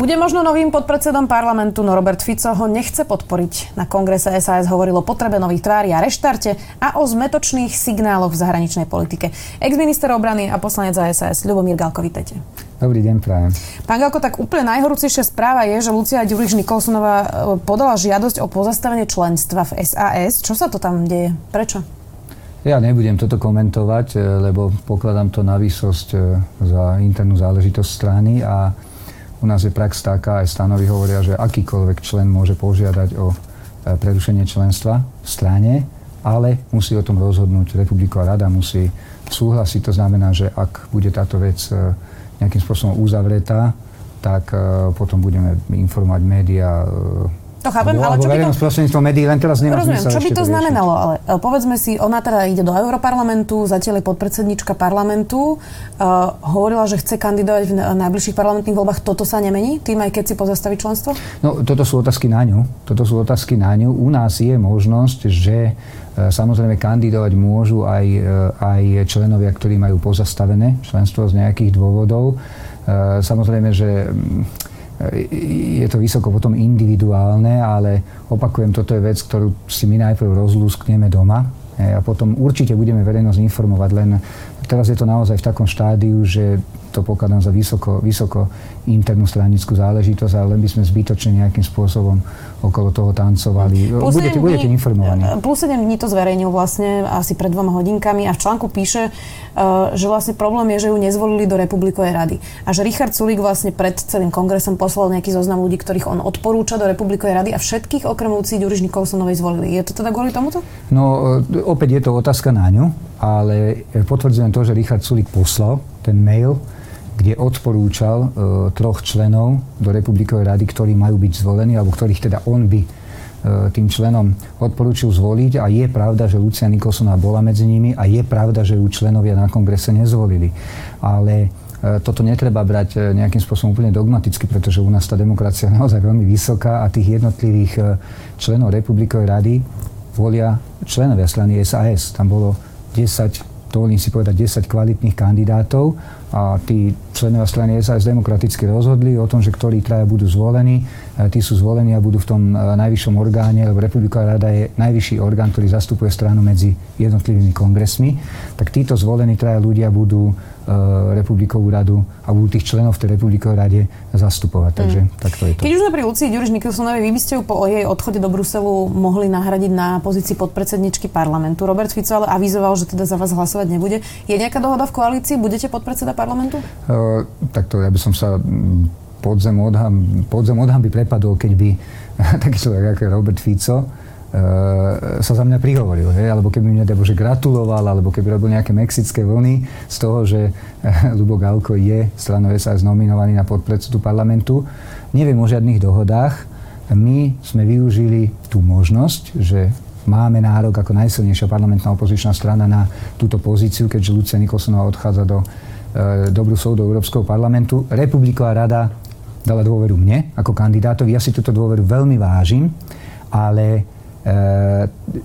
Bude možno novým podpredsedom parlamentu, no Robert Fico ho nechce podporiť. Na kongrese SAS hovorilo o potrebe nových tvári a reštarte a o zmetočných signáloch v zahraničnej politike. Ex-minister obrany a poslanec za SAS Ľubomír Galko, vítajte. Dobrý deň, prajem. Pán Galko, tak úplne najhorúcejšia správa je, že Lucia Ďuriš Nikolsonová e, podala žiadosť o pozastavenie členstva v SAS. Čo sa to tam deje? Prečo? Ja nebudem toto komentovať, e, lebo pokladám to na výsosť e, za internú záležitosť strany a u nás je prax taká, aj stanovy hovoria, že akýkoľvek člen môže požiadať o prerušenie členstva v strane, ale musí o tom rozhodnúť republiková rada, musí súhlasiť. To znamená, že ak bude táto vec nejakým spôsobom uzavretá, tak uh, potom budeme informovať médiá to chápem, ale čo by to... prostredníctvom médií, len teraz nemá Rozumiem, čo by to znamenalo, ale uh, povedzme si, ona teda ide do Europarlamentu, zatiaľ je podpredsednička parlamentu, uh, hovorila, že chce kandidovať v najbližších parlamentných voľbách, toto sa nemení, tým aj keď si pozastaví členstvo? No, toto sú otázky na ňu. Toto sú otázky na ňu. U nás je možnosť, že Samozrejme, kandidovať môžu aj, e, aj členovia, ktorí majú pozastavené členstvo z nejakých dôvodov. E, samozrejme, že je to vysoko potom individuálne, ale opakujem, toto je vec, ktorú si my najprv rozlúskneme doma e, a potom určite budeme verejnosť informovať, len teraz je to naozaj v takom štádiu, že to pokladám za vysoko, vysoko internú stranickú záležitosť, ale len by sme zbytočne nejakým spôsobom okolo toho tancovali. Budete, dní, budete informovaní. Plus 7 dní to zverejnil vlastne asi pred dvoma hodinkami a v článku píše, uh, že vlastne problém je, že ju nezvolili do Republikovej rady. A že Richard Sulík vlastne pred celým kongresom poslal nejaký zoznam ľudí, ktorých on odporúča do Republikovej rady a všetkých okrem Lucí Ďuriš Nikolsonovej zvolili. Je to teda kvôli tomuto? No, e, opäť je to otázka na ňu, ale potvrdzujem to, že Richard Sulík poslal ten mail kde odporúčal e, troch členov do Republikovej rady, ktorí majú byť zvolení, alebo ktorých teda on by e, tým členom odporúčil zvoliť a je pravda, že Lucia Nikolsonová bola medzi nimi a je pravda, že ju členovia na kongrese nezvolili. Ale e, toto netreba brať nejakým spôsobom úplne dogmaticky, pretože u nás tá demokracia je naozaj veľmi vysoká a tých jednotlivých členov Republikovej rady volia členovia strany SAS. Tam bolo 10, dovolím si povedať 10 kvalitných kandidátov a tí členovia strany SAS demokraticky rozhodli o tom, že ktorí traja budú zvolení. E, tí sú zvolení a budú v tom e, najvyššom orgáne, lebo Republiková rada je najvyšší orgán, ktorý zastupuje stranu medzi jednotlivými kongresmi. Tak títo zvolení traja ľudia budú republikovú radu a budú tých členov v tej republikovej rade zastupovať. Takže mm. takto je to. Keď už sme pri Lucii Ďuriš Nikolsonovej, vy by ste ju po jej odchode do Bruselu mohli nahradiť na pozícii podpredsedničky parlamentu. Robert Fico ale avizoval, že teda za vás hlasovať nebude. Je nejaká dohoda v koalícii? Budete podpredseda parlamentu? Uh, takto ja by som sa podzem odham, podzem odham by prepadol, keď by taký človek ako Robert Fico sa za mňa prihovoril, hej? alebo keby mňa Bože gratuloval, alebo keby robil nejaké mexické vlny z toho, že Lubo Galko je stranou SAS nominovaný na podpredsedu parlamentu. Neviem o žiadnych dohodách. My sme využili tú možnosť, že máme nárok ako najsilnejšia parlamentná opozičná strana na túto pozíciu, keďže Lucia Nikolsonová odchádza do, uh, do Brusov, do Európskeho parlamentu. Republiková rada dala dôveru mne ako kandidátovi. Ja si túto dôveru veľmi vážim, ale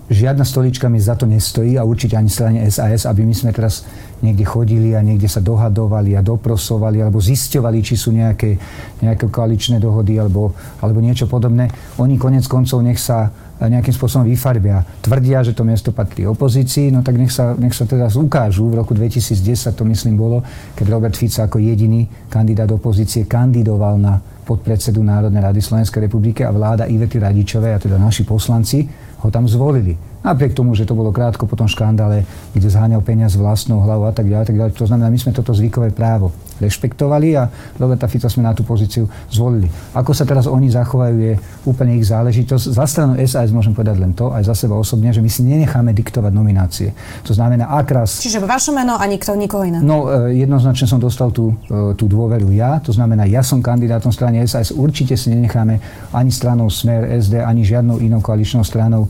žiadna stolička mi za to nestojí a určite ani strane SAS, aby my sme teraz niekde chodili a niekde sa dohadovali a doprosovali alebo zisťovali, či sú nejaké, nejaké koaličné dohody alebo, alebo niečo podobné. Oni konec koncov nech sa nejakým spôsobom vyfarbia. Tvrdia, že to miesto patrí opozícii, no tak nech sa, nech sa teraz ukážu. V roku 2010 to myslím bolo, keď Robert Fico ako jediný kandidát opozície kandidoval na podpredsedu Národnej rady Slovenskej republiky a vláda Ivety Radičovej, a teda naši poslanci, ho tam zvolili. Napriek tomu, že to bolo krátko po tom škandále, kde zháňal peniaz vlastnou hlavou a tak ďalej, tak ďalej. To znamená, my sme toto zvykové právo rešpektovali a Roberta Fica sme na tú pozíciu zvolili. Ako sa teraz oni zachovajú, je úplne ich záležitosť. Za stranu SAS môžem povedať len to, aj za seba osobne, že my si nenecháme diktovať nominácie. To znamená, ak raz... Čiže vaše meno a nikto, nikoho iné? No, e, jednoznačne som dostal tú, e, tú dôveru ja. To znamená, ja som kandidátom strany SAS. Určite si nenecháme ani stranou Smer, SD, ani žiadnou inou koaličnou stranou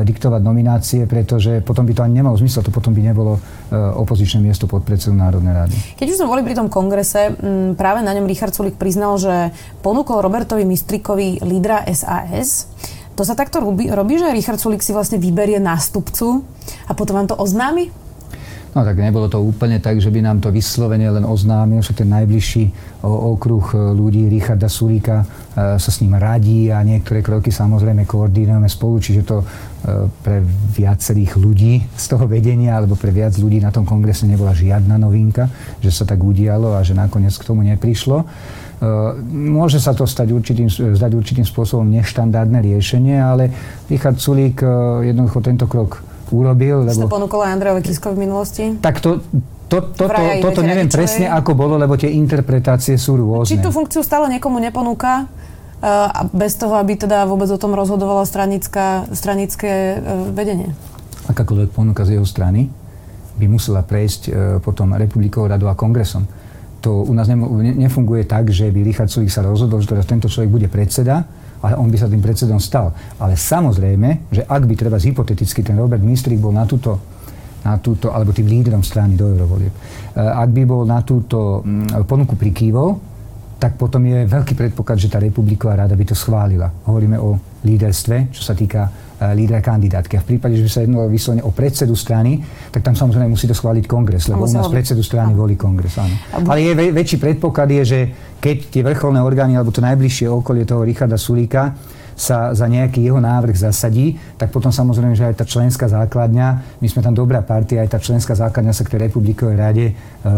diktovať nominácie, pretože potom by to ani nemalo zmysel, to potom by nebolo opozičné miesto pod predsedu Národnej rady. Keď už sme boli pri tom kongrese, práve na ňom Richard Sulik priznal, že ponúkol Robertovi Mistrikovi lídra SAS. To sa takto robí, robí, že Richard Sulik si vlastne vyberie nástupcu a potom vám to oznámi? No tak nebolo to úplne tak, že by nám to vyslovene len oznámil, že ten najbližší okruh e, ľudí Richarda Sulíka e, sa s ním radí a niektoré kroky samozrejme koordinujeme spolu, čiže to e, pre viacerých ľudí z toho vedenia alebo pre viac ľudí na tom kongrese nebola žiadna novinka, že sa tak udialo a že nakoniec k tomu neprišlo. Môže sa to stať určitým, zdať určitým spôsobom neštandardné riešenie, ale Richard Sulík jednoducho tento krok urobil. Lebo... to ponúkol aj Andrejovi Kisko v minulosti? Tak to, to, to, to, toto neviem presne, ako bolo, lebo tie interpretácie sú rôzne. Či tú funkciu stále niekomu neponúka? a bez toho, aby teda vôbec o tom rozhodovalo stranická, stranické e, vedenie? Akákoľvek ponuka z jeho strany by musela prejsť e, potom republikou, radou a kongresom. To u nás nefunguje tak, že by Richard Sulik sa rozhodol, že teraz tento človek bude predseda ale on by sa tým predsedom stal. Ale samozrejme, že ak by treba hypoteticky ten Robert Mistrik bol na túto na túto, alebo tým lídrom strany do eurovolieb. E, ak by bol na túto mm, ponuku prikývol, tak potom je veľký predpoklad, že tá republiková rada by to schválila. Hovoríme o líderstve, čo sa týka lídra kandidátky. A v prípade, že by sa jednalo vyslovene o predsedu strany, tak tam samozrejme musí to schváliť kongres, lebo u nás predsedu strany volí kongres. Áno. Ale je väčší predpoklad je, že keď tie vrcholné orgány alebo to najbližšie okolie toho Richarda Sulíka sa za nejaký jeho návrh zasadí, tak potom samozrejme, že aj tá členská základňa, my sme tam dobrá partia, aj tá členská základňa sa k tej republikovej rade e,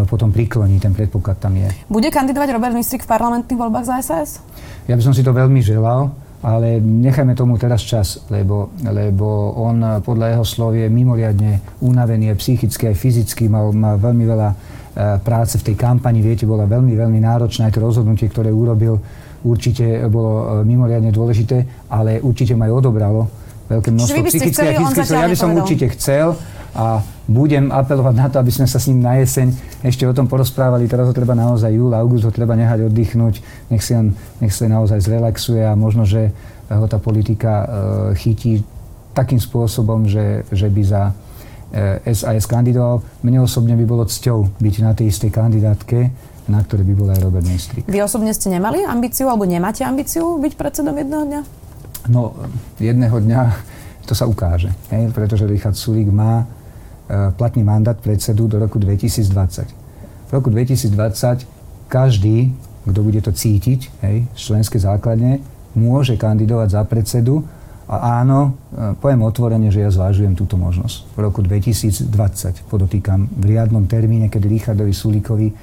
potom prikloní, ten predpoklad tam je. Bude kandidovať Robert Mistrik v parlamentných voľbách za SAS? Ja by som si to veľmi želal ale nechajme tomu teraz čas, lebo, lebo on podľa jeho slov je mimoriadne unavený aj psychicky, aj fyzicky, mal, mal veľmi veľa e, práce v tej kampani, viete, bola veľmi, veľmi náročná, aj to rozhodnutie, ktoré urobil, určite bolo e, mimoriadne dôležité, ale určite ma aj odobralo veľké množstvo psychické a fyzické. Ja by som určite chcel, a budem apelovať na to, aby sme sa s ním na jeseň ešte o tom porozprávali. Teraz ho treba naozaj júl, august ho treba nehať oddychnúť, nech si on, nech sa naozaj zrelaxuje a možno, že ho tá politika e, chytí takým spôsobom, že, že by za e, SAS kandidoval. Mne osobne by bolo cťou byť na tej istej kandidátke, na ktorej by bol aj Robert Mestrik. Vy osobne ste nemali ambíciu, alebo nemáte ambíciu byť predsedom jedného dňa? No, jedného dňa to sa ukáže, hej? pretože Richard Sulík má platný mandát predsedu do roku 2020. V roku 2020 každý, kto bude to cítiť, hej, členské základne, môže kandidovať za predsedu a áno, e, poviem otvorene, že ja zvážujem túto možnosť. V roku 2020, podotýkam, v riadnom termíne, kedy Richardovi Sulíkovi e,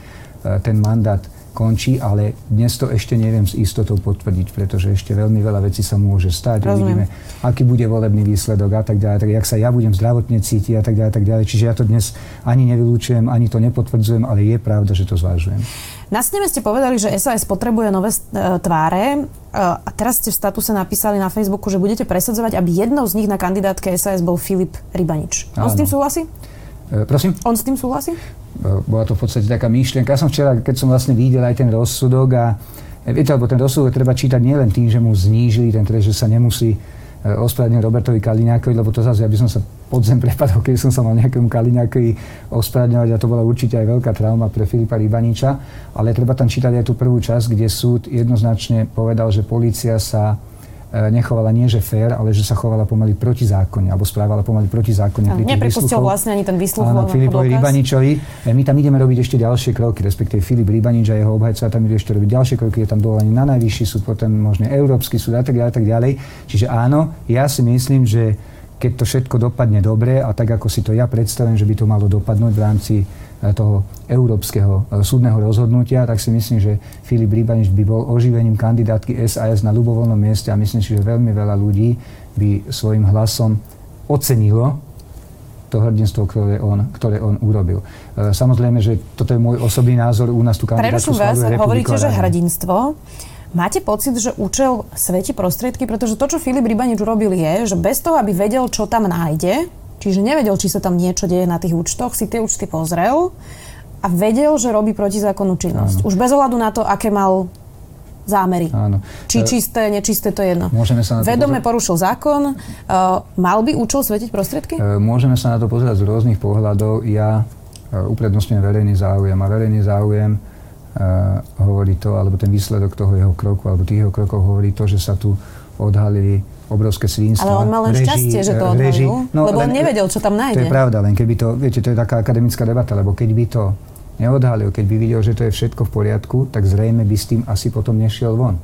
ten mandát končí, ale dnes to ešte neviem s istotou potvrdiť, pretože ešte veľmi veľa vecí sa môže stať. Rozumiem. Uvidíme, aký bude volebný výsledok a tak ďalej, tak jak sa ja budem zdravotne cítiť a tak ďalej, tak ďalej. Čiže ja to dnes ani nevylúčujem, ani to nepotvrdzujem, ale je pravda, že to zvážujem. Na sneme ste povedali, že SAS potrebuje nové e, tváre e, a teraz ste v statuse napísali na Facebooku, že budete presadzovať, aby jednou z nich na kandidátke SAS bol Filip Rybanič. On s tým súhlasí? E, prosím? On s tým súhlasí? Bola to v podstate taká myšlienka. Ja som včera, keď som vlastne videl aj ten rozsudok a viete, lebo ten rozsudok treba čítať nielen tým, že mu znížili ten trest, že sa nemusí e, ospravedlniť Robertovi Kaliňákovi, lebo to zase, aby som sa podzem prepadol, keď som sa mal nejakému Kaliňákovi ospravedlňovať a to bola určite aj veľká trauma pre Filipa Rybaniča, ale treba tam čítať aj tú prvú časť, kde súd jednoznačne povedal, že policia sa nechovala nie že fér, ale že sa chovala pomaly protizákonne, alebo správala pomaly protizákonne. Ja, nepripustil vlastne ani ten výsluch. Áno, Filipovi Rybaničovi. E, my tam ideme robiť ešte ďalšie kroky, respektíve Filip Rybanič a jeho obhajca tam idú ešte robiť ďalšie kroky, je tam dovolenie na najvyšší súd, potom možno Európsky súd a tak ďalej, a tak ďalej. Čiže áno, ja si myslím, že keď to všetko dopadne dobre a tak, ako si to ja predstavím, že by to malo dopadnúť v rámci toho európskeho e, súdneho rozhodnutia, tak si myslím, že Filip Rybanič by bol oživením kandidátky SAS na ľubovoľnom mieste a myslím si, že veľmi veľa ľudí by svojim hlasom ocenilo to hrdinstvo, ktoré on, ktoré on urobil. E, samozrejme, že toto je môj osobný názor, u nás tu kandidátku Preruším vás, hovoríte, že hrdinstvo. Máte pocit, že účel svetí prostriedky? Pretože to, čo Filip Rybanič urobil je, že bez toho, aby vedel, čo tam nájde, Čiže nevedel, či sa tam niečo deje na tých účtoch, si tie účty pozrel a vedel, že robí protizákonnú činnosť. Áno. Už bez ohľadu na to, aké mal zámery. Áno. Či čisté, nečisté, to je jedno. Môžeme sa na to Vedome pozrieť? porušil zákon. Uh, mal by účel svetiť prostriedky? E, Môžeme sa na to pozerať z rôznych pohľadov. Ja e, uprednostňujem verejný záujem a verejný záujem e, hovorí to, alebo ten výsledok toho jeho kroku, alebo tých jeho krokov hovorí to, že sa tu odhalili obrovské svinstva. Ale on mal len režii- šťastie, že to v režii- odhalil, lebo on nevedel, čo tam nájde. To je pravda, len keby to, viete, to je taká akademická debata, lebo keď by to neodhalil, keď by videl, že to je všetko v poriadku, tak zrejme by s tým asi potom nešiel von.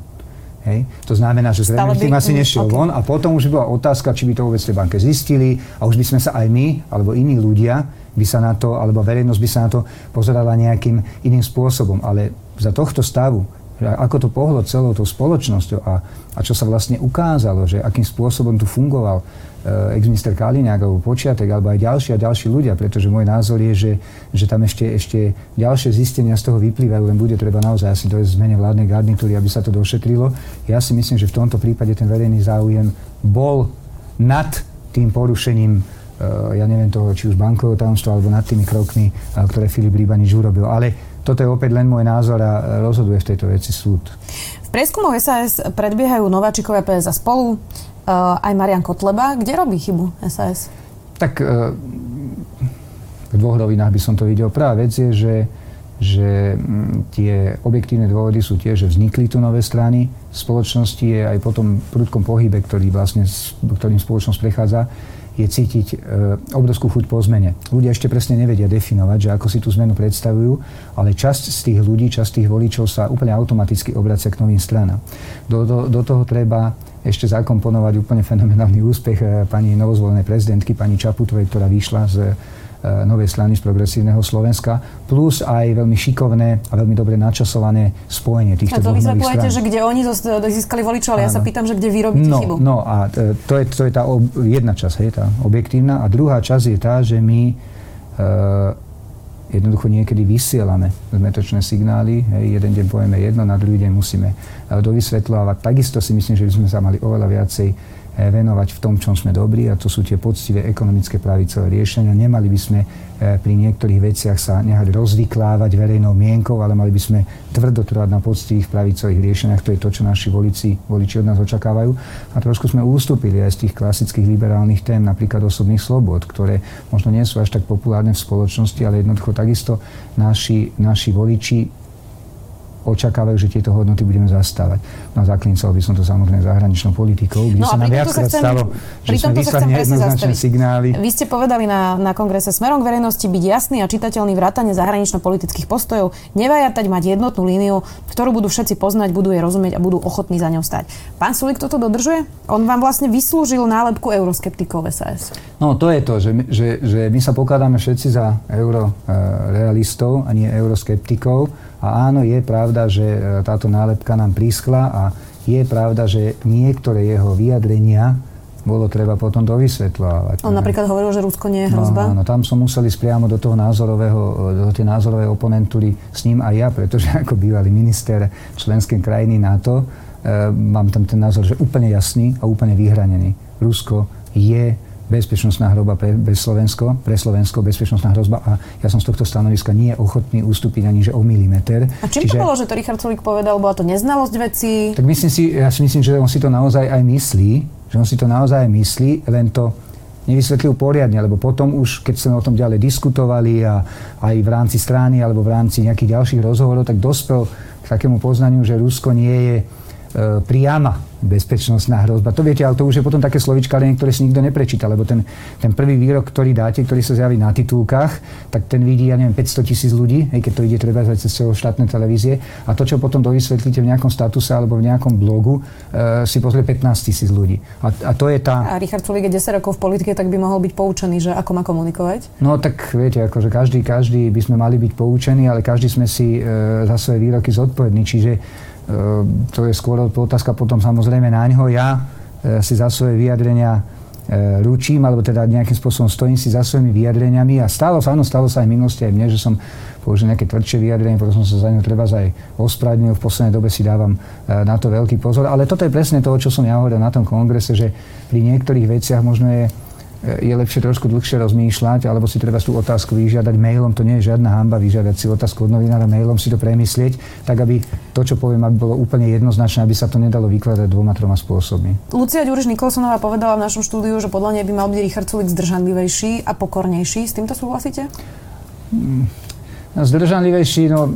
Hej? To znamená, že zrejme s tým by- asi nešiel ok. von a potom už by bola otázka, či by to vôbec tej banke zistili a už by sme sa aj my, alebo iní ľudia, by sa na to, alebo verejnosť by sa na to pozerala nejakým iným spôsobom. Ale za tohto stavu, ako to pohlo celou tou spoločnosťou a, a čo sa vlastne ukázalo, že akým spôsobom tu fungoval e, ex-minister Kaliňák alebo Počiatek, alebo aj ďalší a ďalší ľudia, pretože môj názor je, že, že tam ešte, ešte ďalšie zistenia z toho vyplývajú, len bude treba naozaj asi dojsť zmene vládnej garnitúry, aby sa to došetrilo. Ja si myslím, že v tomto prípade ten verejný záujem bol nad tým porušením ja neviem toho, či už bankového tajomstva, alebo nad tými krokmi, e, ktoré Filip Rybanič urobil. Ale toto je opäť len môj názor a e, rozhoduje v tejto veci súd. V prieskumoch SAS predbiehajú Nováčikovia PS a spolu, aj Marian Kotleba. Kde robí chybu SAS? Tak v dvoch rovinách by som to videl. Prvá vec je, že, že mm, tie objektívne dôvody sú tie, že vznikli tu nové strany. V spoločnosti je aj po tom prudkom pohybe, ktorý vlastne, ktorým spoločnosť prechádza, je cítiť e, obrovskú chuť po zmene. Ľudia ešte presne nevedia definovať, že ako si tú zmenu predstavujú, ale časť z tých ľudí, časť tých voličov sa úplne automaticky obracia k novým stranám. Do, do, do toho treba ešte zakomponovať úplne fenomenálny úspech e, pani novozvolenej prezidentky, pani Čaputovej, ktorá vyšla z novej strany z progresívneho Slovenska, plus aj veľmi šikovné a veľmi dobre načasované spojenie A týchto to dvoch nových strán. že kde oni získali voličov, ale ja sa pýtam, že kde vy robíte No, chybu. no a e, to je, to je tá ob, jedna časť, hej, tá objektívna. A druhá časť je tá, že my e, jednoducho niekedy vysielame zmetočné signály. Hej, jeden deň povieme jedno, na druhý deň musíme e, dovysvetľovať. Takisto si myslím, že by sme sa mali oveľa viacej venovať v tom, čom sme dobrí a to sú tie poctivé ekonomické pravicové riešenia. Nemali by sme e, pri niektorých veciach sa nehať rozvyklávať verejnou mienkou, ale mali by sme tvrdo trvať na poctivých pravicových riešeniach. To je to, čo naši voliči, voliči od nás očakávajú. A trošku sme ústupili aj z tých klasických liberálnych tém, napríklad osobných slobod, ktoré možno nie sú až tak populárne v spoločnosti, ale jednoducho takisto naši, naši voliči očakávajú, že tieto hodnoty budeme zastávať. A zaklíncal by som to samozrejme zahraničnou politikou, kde No sa nám viackrát stalo, že sme vyslali nejednoznačné signály. Vy ste povedali na, na kongrese smerom k verejnosti byť jasný a čitateľný vrátane zahranično-politických postojov, nevajatať mať jednotnú líniu, ktorú budú všetci poznať, budú jej rozumieť a budú ochotní za ňou stať. Pán Sulik toto dodržuje? On vám vlastne vyslúžil nálepku euroskeptikov SAS. No to je to, že my, že, že my sa pokladáme všetci za eurorealistov a nie euroskeptikov. A áno, je pravda, že e, táto nálepka nám prískla a je pravda, že niektoré jeho vyjadrenia bolo treba potom dovysvetľovať. On napríklad hovoril, že Rusko nie je hrozba. No, áno, tam som musel ísť priamo do toho názorového, do tej názorovej oponentúry s ním aj ja, pretože ako bývalý minister členskej krajiny NATO e, mám tam ten názor, že úplne jasný a úplne vyhranený. Rusko je bezpečnostná hrozba pre, pre Slovensko, pre Slovensko bezpečnostná hrozba a ja som z tohto stanoviska nie ochotný ustúpiť ani že o milimeter. A čím to bolo, že to Richard Sulik povedal? Bola to neznalosť veci? Tak myslím si, ja si myslím, že on si to naozaj aj myslí, že on si to naozaj myslí, len to nevysvetlil poriadne, lebo potom už, keď sme o tom ďalej diskutovali a aj v rámci strany alebo v rámci nejakých ďalších rozhovorov, tak dospel k takému poznaniu, že Rusko nie je priama bezpečnostná hrozba. To viete, ale to už je potom také slovička, ale niektoré si nikto neprečíta, lebo ten, ten prvý výrok, ktorý dáte, ktorý sa zjaví na titulkách, tak ten vidí, ja neviem, 500 tisíc ľudí, hej, keď to ide treba cez celoštátne televízie. A to, čo potom dovysvetlíte v nejakom statuse alebo v nejakom blogu, e, si pozrie 15 tisíc ľudí. A, a to je tá... A Richard Sulik je 10 rokov v politike, tak by mohol byť poučený, že ako má komunikovať? No tak viete, akože každý, každý by sme mali byť poučení, ale každý sme si e, za svoje výroky zodpovední. Čiže e, to je skôr otázka potom samozrejme na ňo. Ja e, si za svoje vyjadrenia e, ručím, alebo teda nejakým spôsobom stojím si za svojimi vyjadreniami a stalo sa, áno, stalo sa aj v minulosti aj mne, že som použil nejaké tvrdšie vyjadrenie, potom som sa za ňo treba aj ospravedlnil. V poslednej dobe si dávam e, na to veľký pozor. Ale toto je presne to, čo som ja hovoril na tom kongrese, že pri niektorých veciach možno je je lepšie trošku dlhšie rozmýšľať, alebo si treba tú otázku vyžiadať mailom, to nie je žiadna hamba vyžiadať si otázku od novinára mailom, si to premyslieť, tak aby to, čo poviem, aby bolo úplne jednoznačné, aby sa to nedalo vykladať dvoma, troma spôsobmi. Lucia Ďuriš Nikolsonová povedala v našom štúdiu, že podľa nej by mal byť Richard Sulik zdržanlivejší a pokornejší. S týmto súhlasíte? Mm, zdržanlivejší, no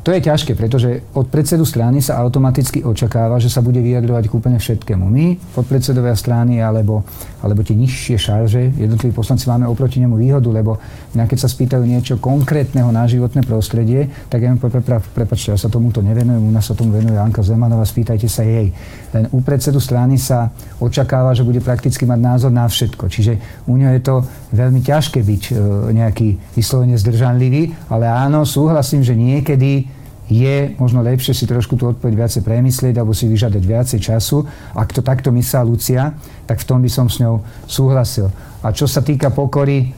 to je ťažké, pretože od predsedu strany sa automaticky očakáva, že sa bude vyjadrovať k úplne všetkému. My, podpredsedovia strany alebo, alebo tie nižšie šarže, jednotliví poslanci máme oproti nemu výhodu, lebo mňa keď sa spýtajú niečo konkrétneho na životné prostredie, tak ja im pre, prepačte, ja sa tomuto nevenujem, u nás sa tomu venuje Anka Zemanová, spýtajte sa jej. Len u predsedu strany sa očakáva, že bude prakticky mať názor na všetko. Čiže u ňo je to veľmi ťažké byť e, nejaký vyslovene zdržanlivý, ale áno, súhlasím, že niekedy je možno lepšie si trošku tú odpoveď viacej premyslieť alebo si vyžadať viacej času. Ak to takto myslela Lucia, tak v tom by som s ňou súhlasil. A čo sa týka pokory,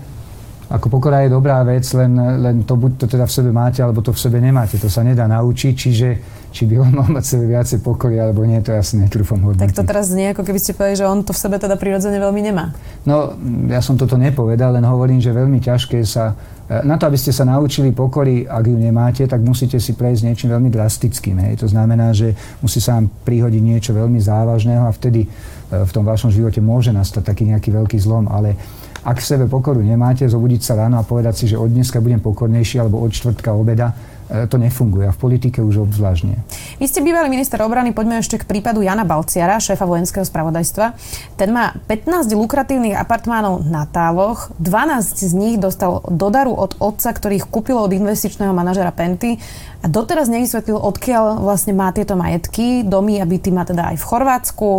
ako pokora je dobrá vec, len, len to buď to teda v sebe máte, alebo to v sebe nemáte. To sa nedá naučiť, čiže či by on mal mať sebe viacej pokory, alebo nie, to ja si netrúfam hodnotiť. Tak to teraz znie, ako keby ste povedali, že on to v sebe teda prirodzene veľmi nemá. No, ja som toto nepovedal, len hovorím, že veľmi ťažké sa e, na to, aby ste sa naučili pokory, ak ju nemáte, tak musíte si prejsť niečím veľmi drastickým. Hej. To znamená, že musí sa vám prihodiť niečo veľmi závažného a vtedy e, v tom vašom živote môže nastať taký nejaký veľký zlom. Ale ak v sebe pokoru nemáte, zobudiť sa ráno a povedať si, že od dneska budem pokornejší alebo od čtvrtka obeda, to nefunguje a v politike už obzvlášť nie. Vy ste bývalý minister obrany, poďme ešte k prípadu Jana Balciara, šéfa vojenského spravodajstva. Ten má 15 lukratívnych apartmánov na Táloch, 12 z nich dostal do daru od otca, ktorý ich kúpil od investičného manažera Penty a doteraz nevysvetlil, odkiaľ vlastne má tieto majetky, domy a byty má teda aj v Chorvátsku.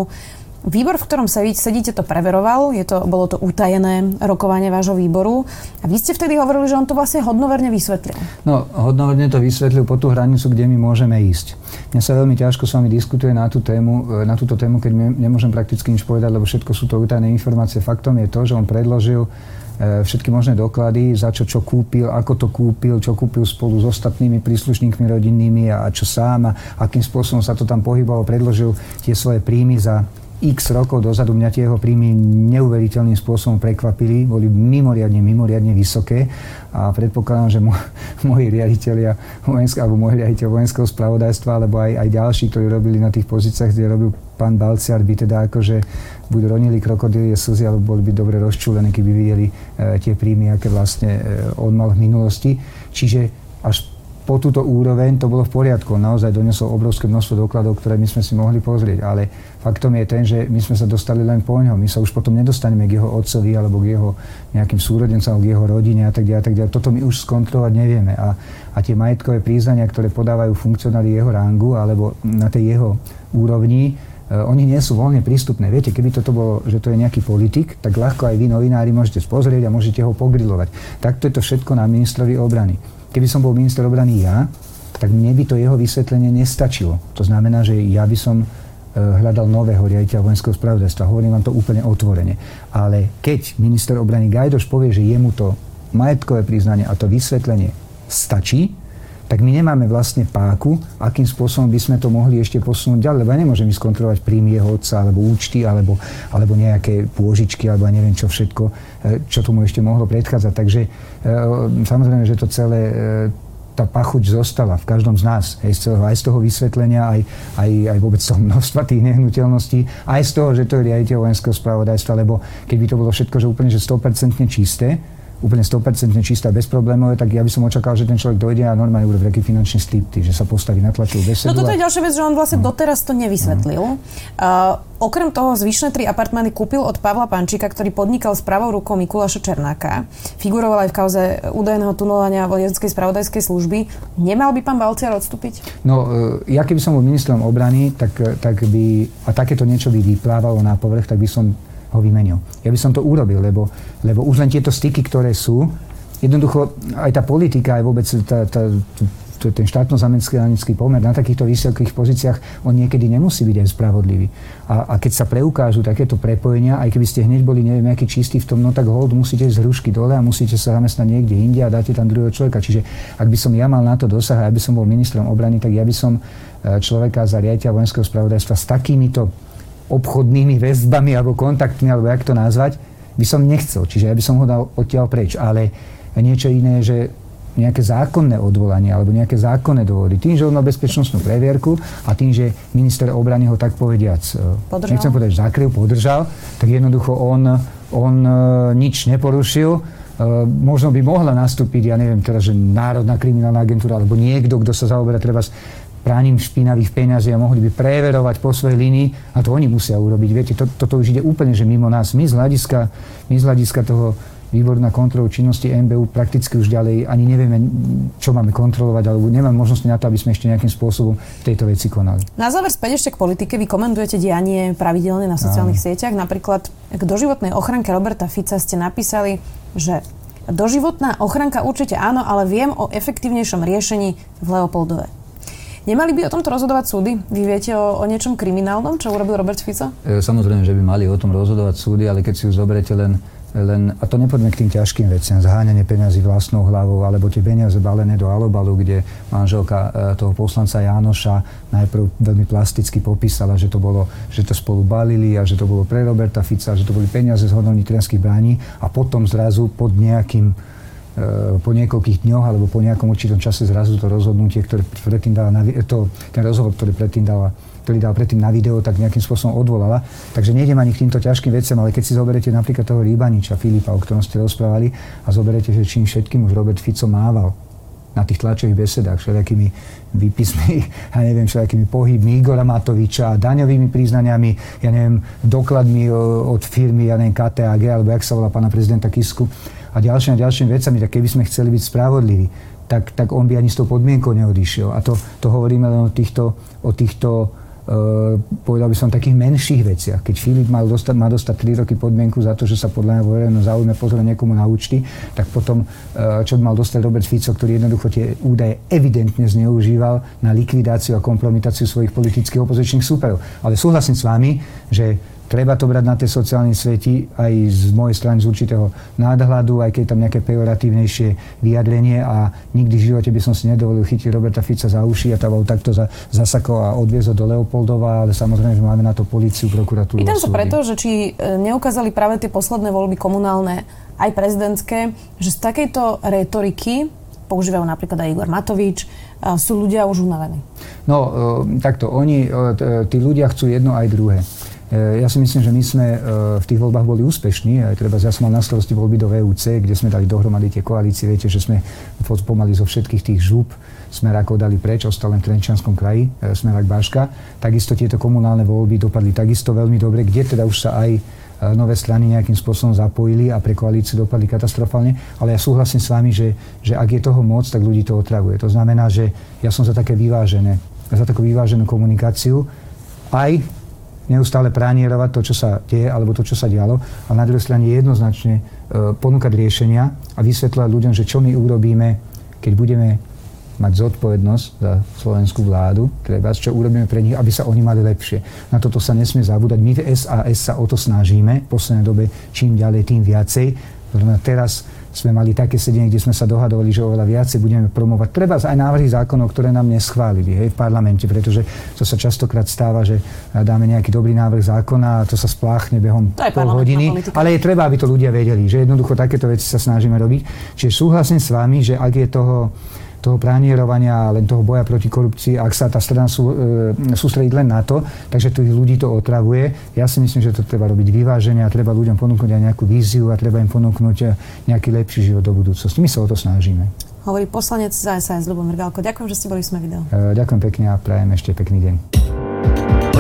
Výbor, v ktorom sedíte, to preveroval, je to, bolo to utajené rokovanie vášho výboru a vy ste vtedy hovorili, že on to vlastne hodnoverne vysvetlil. No, hodnoverne to vysvetlil po tú hranicu, kde my môžeme ísť. Mňa sa veľmi ťažko s vami diskutuje na, tú tému, e, na túto tému, keď nemôžem prakticky nič povedať, lebo všetko sú to utajené informácie. Faktom je to, že on predložil e, všetky možné doklady, za čo čo kúpil, ako to kúpil, čo kúpil spolu s ostatnými príslušníkmi rodinnými a čo sám a akým spôsobom sa to tam pohybalo. Predložil tie svoje príjmy za x rokov dozadu mňa tie jeho príjmy neuveriteľným spôsobom prekvapili, boli mimoriadne, mimoriadne vysoké a predpokladám, že mo- moji riaditeľia vojenského, alebo môj riaditeľ vojenského spravodajstva, alebo aj, aj ďalší, ktorí robili na tých pozíciách, kde robil pán Balciar, by teda akože buď ronili krokodílie slzy, alebo boli by dobre rozčúlení, keby videli e, tie príjmy, aké vlastne e, on mal v minulosti. Čiže až po túto úroveň to bolo v poriadku. Naozaj donesol obrovské množstvo dokladov, ktoré my sme si mohli pozrieť. Ale faktom je ten, že my sme sa dostali len po ňom. My sa už potom nedostaneme k jeho otcovi alebo k jeho nejakým súrodencom, k jeho rodine a tak ďalej. Tak ďalej. Toto my už skontrolovať nevieme. A, a tie majetkové priznania, ktoré podávajú funkcionári jeho rangu alebo na tej jeho úrovni, uh, oni nie sú voľne prístupné. Viete, keby toto bolo, že to je nejaký politik, tak ľahko aj vy novinári môžete spozrieť a môžete ho pogrilovať. Takto je to všetko na ministrovi obrany. Keby som bol minister obrany ja, tak mne by to jeho vysvetlenie nestačilo. To znamená, že ja by som e, hľadal nového riaditeľa vojenského spravodajstva. Hovorím vám to úplne otvorene. Ale keď minister obrany Gajdoš povie, že jemu to majetkové priznanie a to vysvetlenie stačí, tak my nemáme vlastne páku, akým spôsobom by sme to mohli ešte posunúť ďalej, lebo ja nemôžem ísť kontrolovať príjmy jeho otca, alebo účty, alebo, alebo nejaké pôžičky, alebo neviem čo všetko, e, čo tomu ešte mohlo predchádzať. Takže e, samozrejme, že to celé e, tá pachuť zostala v každom z nás. Hej, z celého, aj z toho vysvetlenia, aj, aj, aj vôbec toho množstva tých nehnuteľností, aj z toho, že to je riaditeľ vojenského spravodajstva, lebo keby to bolo všetko, že úplne že 100% čisté, úplne 100% čistá, bezproblémové, tak ja by som očakal, že ten človek dojde a normálne urobí taký finančný stripty, že sa postaví na tlačovú besedu. No toto je ďalšia vec, že on vlastne no. doteraz to nevysvetlil. No. Uh, okrem toho zvyšné tri apartmány kúpil od Pavla Pančíka, ktorý podnikal s pravou rukou Mikuláša Černáka. Figuroval aj v kauze údajného tunelovania vojenskej spravodajskej služby. Nemal by pán Balciar odstúpiť? No, e, ja keby som bol ministrom obrany, tak, tak by, a takéto niečo by vyplávalo na povrch, tak by som ho vymenil. Ja by som to urobil, lebo, lebo už len tieto styky, ktoré sú, jednoducho aj tá politika, aj vôbec tá, tá, ten štátno-zamestnanecký pomer na takýchto vysokých pozíciách, on niekedy nemusí byť aj spravodlivý. A, a keď sa preukážu takéto prepojenia, aj keby ste hneď boli neviem aký čistí v tom, no tak hold musíte z hrušky dole a musíte sa zamestnať niekde inde a dáte tam druhého človeka. Čiže ak by som ja mal na to dosah, aby som bol ministrom obrany, tak ja by som e, človeka za riaditeľa vojenského spravodajstva s takýmito obchodnými väzbami alebo kontaktmi, alebo jak to nazvať, by som nechcel. Čiže ja by som ho dal odtiaľ preč. Ale niečo iné, že nejaké zákonné odvolanie alebo nejaké zákonné dôvody. Tým, že on má bezpečnostnú previerku a tým, že minister obrany ho tak povediac, e, podržal. nechcem povedať, zakryl, podržal, tak jednoducho on, on e, nič neporušil. E, možno by mohla nastúpiť, ja neviem teraz, že Národná kriminálna agentúra alebo niekto, kto sa zaoberá treba práním špinavých peňazí a mohli by preverovať po svojej línii a to oni musia urobiť. Viete, to, toto už ide úplne, že mimo nás. My z hľadiska, my z hľadiska toho výbor na kontrolu činnosti MBU prakticky už ďalej ani nevieme, čo máme kontrolovať, alebo nemáme možnosť na to, aby sme ešte nejakým spôsobom v tejto veci konali. Na záver späť ešte k politike. Vy komentujete dianie pravidelne na sociálnych Áno. sieťach. Napríklad k doživotnej ochranke Roberta Fica ste napísali, že doživotná ochranka určite áno, ale viem o efektívnejšom riešení v Leopoldove. Nemali by o tomto rozhodovať súdy? Vy viete o, o niečom kriminálnom, čo urobil Robert Fico? E, samozrejme, že by mali o tom rozhodovať súdy, ale keď si už zoberete len len, a to nepoďme k tým ťažkým veciam, zháňanie peniazy vlastnou hlavou, alebo tie peniaze balené do alobalu, kde manželka e, toho poslanca Jánoša najprv veľmi plasticky popísala, že to, bolo, že to spolu balili a že to bolo pre Roberta Fica, že to boli peniaze z hodnotných trenských brání a potom zrazu pod nejakým po niekoľkých dňoch alebo po nejakom určitom čase zrazu to rozhodnutie, ktoré predtým dala, to, ten rozhovor, ktorý predtým dala ktorý dal predtým na video, tak nejakým spôsobom odvolala. Takže nejdem ani k týmto ťažkým veciam, ale keď si zoberiete napríklad toho Rýbaniča, Filipa, o ktorom ste rozprávali, a zoberiete, že čím všetkým už Robert Fico mával na tých tlačových besedách, všelijakými výpismi, ja neviem, všelijakými pohybmi Igora Matoviča, daňovými priznaniami, ja neviem, dokladmi od firmy, ja neviem, KTAG, alebo jak sa volá pána prezidenta Kisku a ďalšími a ďalšími vecami, tak keby sme chceli byť spravodliví, tak, tak on by ani s tou podmienkou neodišiel. A to, to hovoríme len o týchto, o týchto Uh, povedal by som, takých menších veciach. Keď Filip mal dostať, má dostať 3 roky podmienku za to, že sa podľa mňa vo verejnom záujme pozrie niekomu na účty, tak potom, uh, čo mal dostať Robert Fico, ktorý jednoducho tie údaje evidentne zneužíval na likvidáciu a kompromitáciu svojich politických opozičných súperov. Ale súhlasím s vami, že treba to brať na tej sociálnej sveti aj z mojej strany z určitého nadhľadu, aj keď tam nejaké pejoratívnejšie vyjadrenie a nikdy v živote by som si nedovolil chytiť Roberta Fica za uši a tam takto za, zasako a odviezol do Leopoldova, ale samozrejme, že máme na to policiu, prokuratúru. Pýtam sa preto, že či e, neukázali práve tie posledné voľby komunálne aj prezidentské, že z takejto retoriky používajú napríklad aj Igor Matovič, sú ľudia už unavení? No, e, takto, oni, e, tí ľudia chcú jedno aj druhé. E, ja si myslím, že my sme e, v tých voľbách boli úspešní. Aj treba, ja som mal na starosti voľby do VUC, kde sme dali dohromady tie koalície. Viete, že sme pomaly zo všetkých tých žúb ako dali preč, ostal len v Trenčianskom kraji, e, Smerak Baška. Takisto tieto komunálne voľby dopadli takisto veľmi dobre, kde teda už sa aj nové strany nejakým spôsobom zapojili a pre koalíciu dopadli katastrofálne. Ale ja súhlasím s vami, že, že ak je toho moc, tak ľudí to otravuje. To znamená, že ja som za také vyvážené, za takú vyváženú komunikáciu. Aj neustále pranierovať to, čo sa deje, alebo to, čo sa dialo, a na druhej strane jednoznačne e, ponúkať riešenia a vysvetľovať ľuďom, že čo my urobíme, keď budeme mať zodpovednosť za slovenskú vládu, treba, čo urobíme pre nich, aby sa oni mali lepšie. Na toto sa nesmie zabúdať. My v SAS sa o to snažíme v poslednej dobe čím ďalej, tým viacej. Teraz sme mali také sedenie, kde sme sa dohadovali, že oveľa viacej budeme promovať. Treba aj návrhy zákonov, ktoré nám neschválili hej, v parlamente, pretože to sa častokrát stáva, že dáme nejaký dobrý návrh zákona a to sa spláchne behom pol hodiny. Politika. Ale je treba, aby to ľudia vedeli, že jednoducho takéto veci sa snažíme robiť. Čiže súhlasím s vami, že ak je toho toho pranierovania, len toho boja proti korupcii, ak sa tá strana sú, e, sústrediť len na to, takže tých ľudí to otravuje. Ja si myslím, že to treba robiť vyváženie a treba ľuďom ponúknuť aj nejakú víziu a treba im ponúknuť e, nejaký lepší život do budúcnosti. My sa o to snažíme. Hovorí poslanec za SAS Ľubomír Galko. Ďakujem, že ste boli sme video. E, ďakujem pekne a prajem ešte pekný deň.